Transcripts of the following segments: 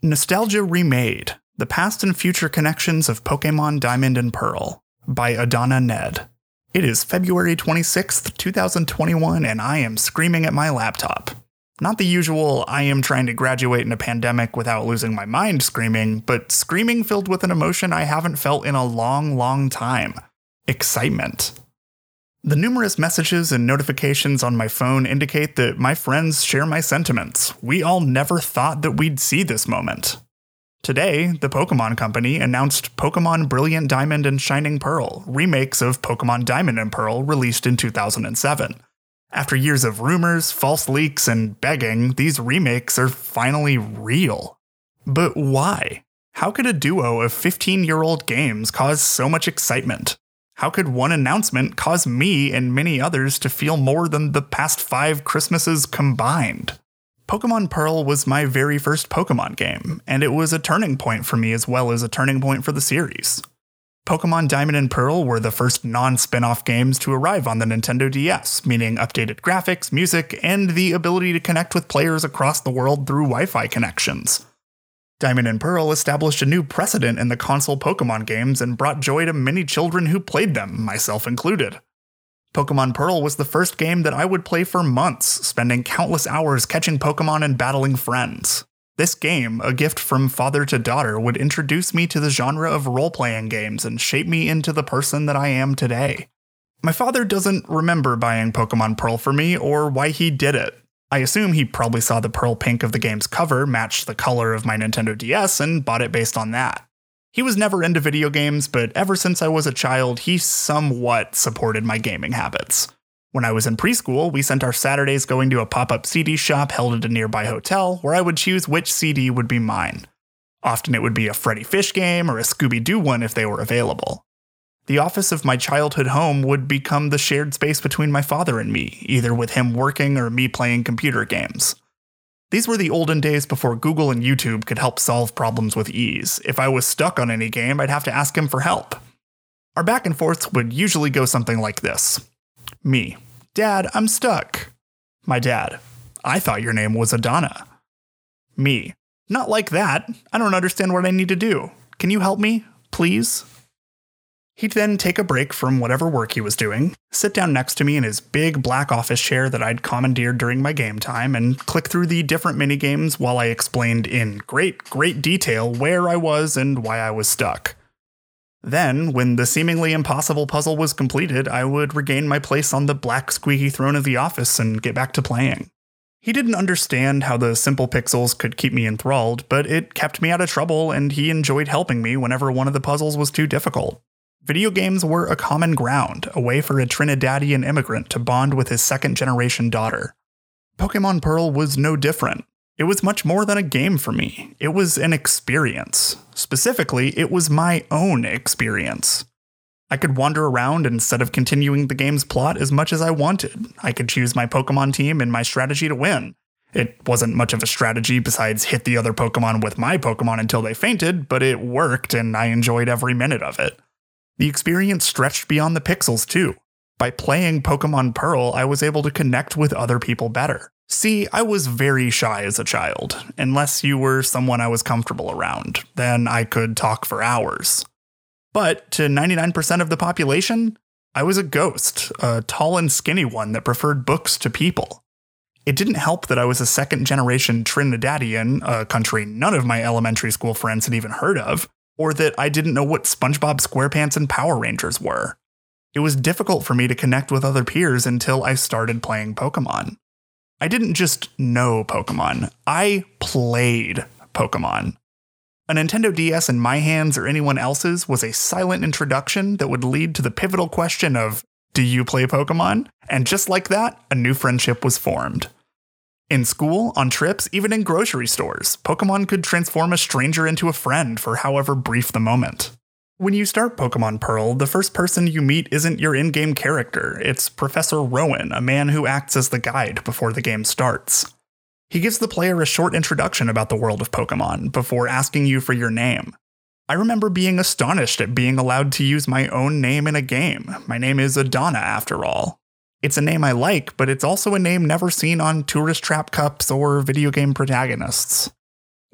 Nostalgia Remade The Past and Future Connections of Pokemon Diamond and Pearl by Adana Ned. It is February 26th, 2021, and I am screaming at my laptop. Not the usual, I am trying to graduate in a pandemic without losing my mind screaming, but screaming filled with an emotion I haven't felt in a long, long time excitement. The numerous messages and notifications on my phone indicate that my friends share my sentiments. We all never thought that we'd see this moment. Today, the Pokemon Company announced Pokemon Brilliant Diamond and Shining Pearl, remakes of Pokemon Diamond and Pearl released in 2007. After years of rumors, false leaks, and begging, these remakes are finally real. But why? How could a duo of 15 year old games cause so much excitement? How could one announcement cause me and many others to feel more than the past five Christmases combined? Pokemon Pearl was my very first Pokemon game, and it was a turning point for me as well as a turning point for the series. Pokemon Diamond and Pearl were the first non spin off games to arrive on the Nintendo DS, meaning updated graphics, music, and the ability to connect with players across the world through Wi Fi connections. Diamond and Pearl established a new precedent in the console Pokemon games and brought joy to many children who played them, myself included. Pokemon Pearl was the first game that I would play for months, spending countless hours catching Pokemon and battling friends. This game, a gift from father to daughter, would introduce me to the genre of role playing games and shape me into the person that I am today. My father doesn't remember buying Pokemon Pearl for me or why he did it, I assume he probably saw the pearl pink of the game's cover match the color of my Nintendo DS and bought it based on that. He was never into video games, but ever since I was a child, he somewhat supported my gaming habits. When I was in preschool, we spent our Saturdays going to a pop up CD shop held at a nearby hotel where I would choose which CD would be mine. Often it would be a Freddy Fish game or a Scooby Doo one if they were available. The office of my childhood home would become the shared space between my father and me, either with him working or me playing computer games. These were the olden days before Google and YouTube could help solve problems with ease. If I was stuck on any game, I'd have to ask him for help. Our back and forths would usually go something like this Me, Dad, I'm stuck. My dad, I thought your name was Adana. Me, not like that. I don't understand what I need to do. Can you help me, please? He'd then take a break from whatever work he was doing, sit down next to me in his big black office chair that I'd commandeered during my game time, and click through the different minigames while I explained in great, great detail where I was and why I was stuck. Then, when the seemingly impossible puzzle was completed, I would regain my place on the black squeaky throne of the office and get back to playing. He didn't understand how the simple pixels could keep me enthralled, but it kept me out of trouble, and he enjoyed helping me whenever one of the puzzles was too difficult. Video games were a common ground, a way for a Trinidadian immigrant to bond with his second generation daughter. Pokemon Pearl was no different. It was much more than a game for me. It was an experience. Specifically, it was my own experience. I could wander around instead of continuing the game's plot as much as I wanted. I could choose my Pokemon team and my strategy to win. It wasn't much of a strategy besides hit the other Pokemon with my Pokemon until they fainted, but it worked and I enjoyed every minute of it. The experience stretched beyond the pixels, too. By playing Pokemon Pearl, I was able to connect with other people better. See, I was very shy as a child. Unless you were someone I was comfortable around, then I could talk for hours. But to 99% of the population, I was a ghost, a tall and skinny one that preferred books to people. It didn't help that I was a second generation Trinidadian, a country none of my elementary school friends had even heard of, or that I didn't know what SpongeBob SquarePants and Power Rangers were. It was difficult for me to connect with other peers until I started playing Pokemon. I didn't just know Pokemon, I played Pokemon. A Nintendo DS in my hands or anyone else's was a silent introduction that would lead to the pivotal question of Do you play Pokemon? And just like that, a new friendship was formed. In school, on trips, even in grocery stores, Pokemon could transform a stranger into a friend for however brief the moment. When you start Pokemon Pearl, the first person you meet isn't your in game character, it's Professor Rowan, a man who acts as the guide before the game starts. He gives the player a short introduction about the world of Pokemon before asking you for your name. I remember being astonished at being allowed to use my own name in a game. My name is Adana, after all. It's a name I like, but it's also a name never seen on tourist trap cups or video game protagonists.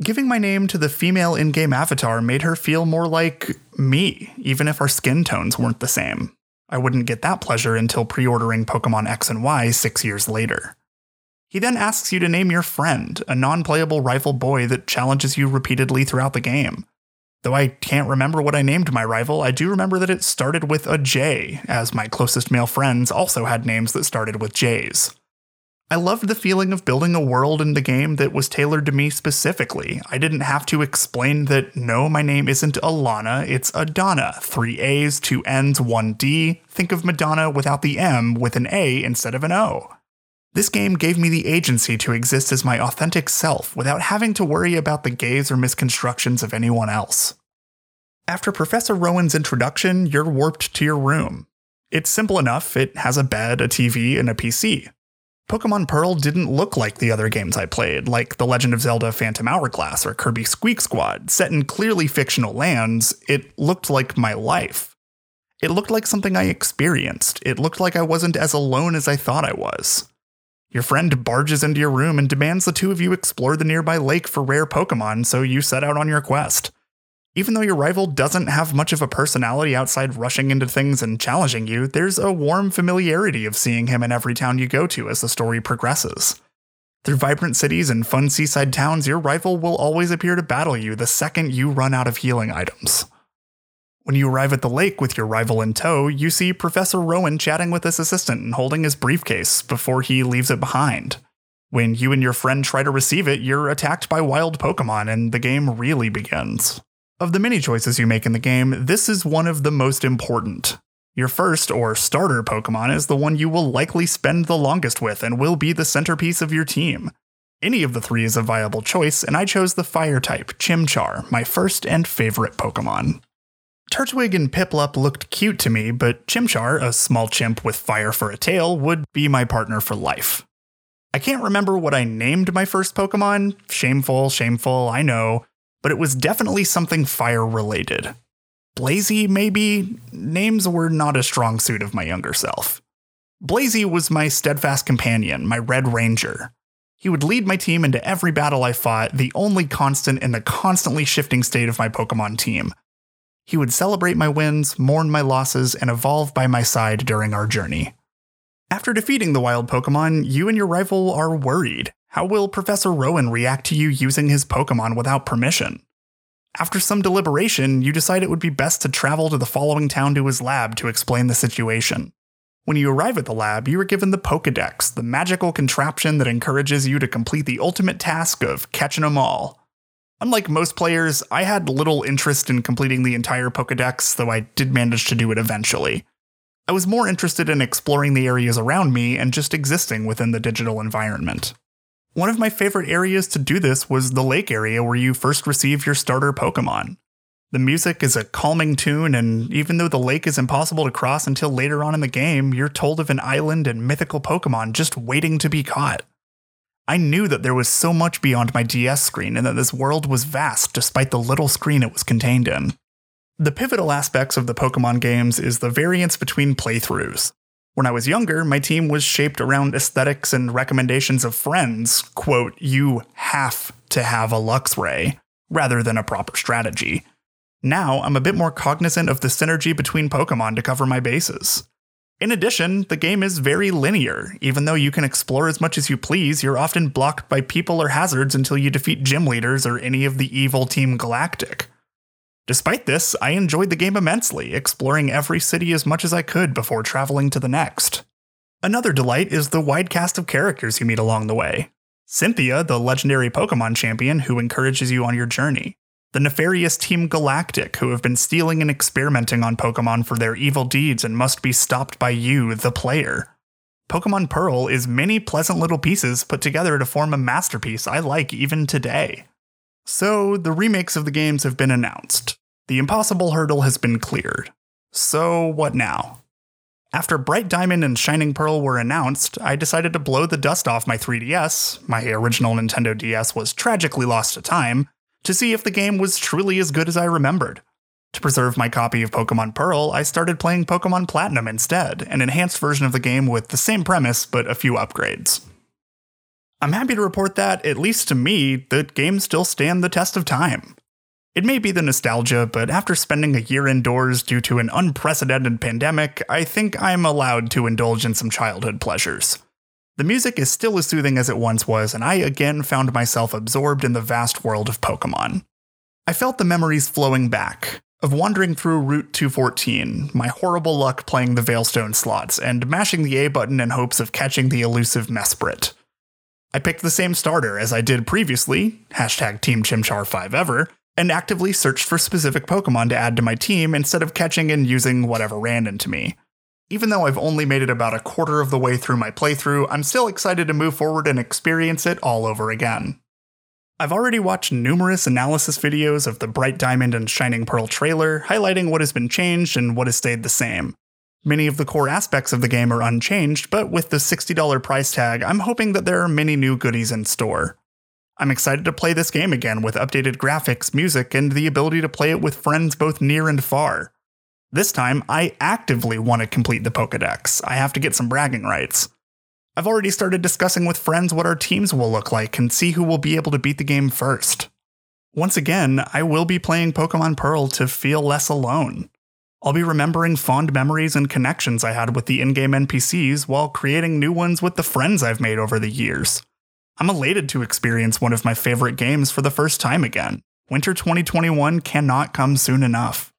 Giving my name to the female in game avatar made her feel more like me, even if our skin tones weren't the same. I wouldn't get that pleasure until pre ordering Pokemon X and Y six years later. He then asks you to name your friend, a non playable rival boy that challenges you repeatedly throughout the game. Though I can't remember what I named my rival, I do remember that it started with a J, as my closest male friends also had names that started with J's. I loved the feeling of building a world in the game that was tailored to me specifically. I didn't have to explain that no, my name isn't Alana, it's Adana. Three A's, two N's, one D. Think of Madonna without the M with an A instead of an O. This game gave me the agency to exist as my authentic self without having to worry about the gaze or misconstructions of anyone else. After Professor Rowan's introduction, you're warped to your room. It's simple enough, it has a bed, a TV, and a PC. Pokemon Pearl didn't look like the other games I played, like The Legend of Zelda Phantom Hourglass or Kirby Squeak Squad. Set in clearly fictional lands, it looked like my life. It looked like something I experienced. It looked like I wasn't as alone as I thought I was. Your friend barges into your room and demands the two of you explore the nearby lake for rare Pokemon, so you set out on your quest. Even though your rival doesn't have much of a personality outside rushing into things and challenging you, there's a warm familiarity of seeing him in every town you go to as the story progresses. Through vibrant cities and fun seaside towns, your rival will always appear to battle you the second you run out of healing items. When you arrive at the lake with your rival in tow, you see Professor Rowan chatting with his assistant and holding his briefcase before he leaves it behind. When you and your friend try to receive it, you're attacked by wild Pokemon and the game really begins. Of the many choices you make in the game, this is one of the most important. Your first, or starter Pokemon, is the one you will likely spend the longest with and will be the centerpiece of your team. Any of the three is a viable choice, and I chose the fire type, Chimchar, my first and favorite Pokemon. Turtwig and Piplup looked cute to me, but Chimchar, a small chimp with fire for a tail, would be my partner for life. I can't remember what I named my first Pokemon. Shameful, shameful, I know but it was definitely something fire related. Blazy, maybe? Names were not a strong suit of my younger self. Blazy was my steadfast companion, my Red Ranger. He would lead my team into every battle I fought, the only constant in the constantly shifting state of my Pokemon team. He would celebrate my wins, mourn my losses, and evolve by my side during our journey. After defeating the wild Pokemon, you and your rival are worried. How will Professor Rowan react to you using his Pokemon without permission? After some deliberation, you decide it would be best to travel to the following town to his lab to explain the situation. When you arrive at the lab, you are given the Pokedex, the magical contraption that encourages you to complete the ultimate task of catching them all. Unlike most players, I had little interest in completing the entire Pokedex, though I did manage to do it eventually. I was more interested in exploring the areas around me and just existing within the digital environment. One of my favorite areas to do this was the lake area where you first receive your starter Pokemon. The music is a calming tune, and even though the lake is impossible to cross until later on in the game, you're told of an island and mythical Pokemon just waiting to be caught. I knew that there was so much beyond my DS screen and that this world was vast despite the little screen it was contained in. The pivotal aspects of the Pokemon games is the variance between playthroughs. When I was younger, my team was shaped around aesthetics and recommendations of friends. Quote, you have to have a Luxray, rather than a proper strategy. Now, I'm a bit more cognizant of the synergy between Pokemon to cover my bases. In addition, the game is very linear. Even though you can explore as much as you please, you're often blocked by people or hazards until you defeat gym leaders or any of the evil Team Galactic. Despite this, I enjoyed the game immensely, exploring every city as much as I could before traveling to the next. Another delight is the wide cast of characters you meet along the way. Cynthia, the legendary Pokemon champion who encourages you on your journey. The nefarious Team Galactic, who have been stealing and experimenting on Pokemon for their evil deeds and must be stopped by you, the player. Pokemon Pearl is many pleasant little pieces put together to form a masterpiece I like even today. So, the remakes of the games have been announced. The impossible hurdle has been cleared. So, what now? After Bright Diamond and Shining Pearl were announced, I decided to blow the dust off my 3DS, my original Nintendo DS was tragically lost to time, to see if the game was truly as good as I remembered. To preserve my copy of Pokemon Pearl, I started playing Pokemon Platinum instead, an enhanced version of the game with the same premise but a few upgrades. I'm happy to report that, at least to me, the games still stand the test of time. It may be the nostalgia, but after spending a year indoors due to an unprecedented pandemic, I think I'm allowed to indulge in some childhood pleasures. The music is still as soothing as it once was, and I again found myself absorbed in the vast world of Pokemon. I felt the memories flowing back of wandering through Route 214, my horrible luck playing the Veilstone slots, and mashing the A button in hopes of catching the elusive Mesprit. I picked the same starter as I did previously, hashtag Team Chimchar5 ever, and actively searched for specific Pokemon to add to my team instead of catching and using whatever ran into me. Even though I've only made it about a quarter of the way through my playthrough, I'm still excited to move forward and experience it all over again. I've already watched numerous analysis videos of the Bright Diamond and Shining Pearl trailer, highlighting what has been changed and what has stayed the same. Many of the core aspects of the game are unchanged, but with the $60 price tag, I'm hoping that there are many new goodies in store. I'm excited to play this game again with updated graphics, music, and the ability to play it with friends both near and far. This time, I actively want to complete the Pokedex. I have to get some bragging rights. I've already started discussing with friends what our teams will look like and see who will be able to beat the game first. Once again, I will be playing Pokemon Pearl to feel less alone. I'll be remembering fond memories and connections I had with the in game NPCs while creating new ones with the friends I've made over the years. I'm elated to experience one of my favorite games for the first time again. Winter 2021 cannot come soon enough.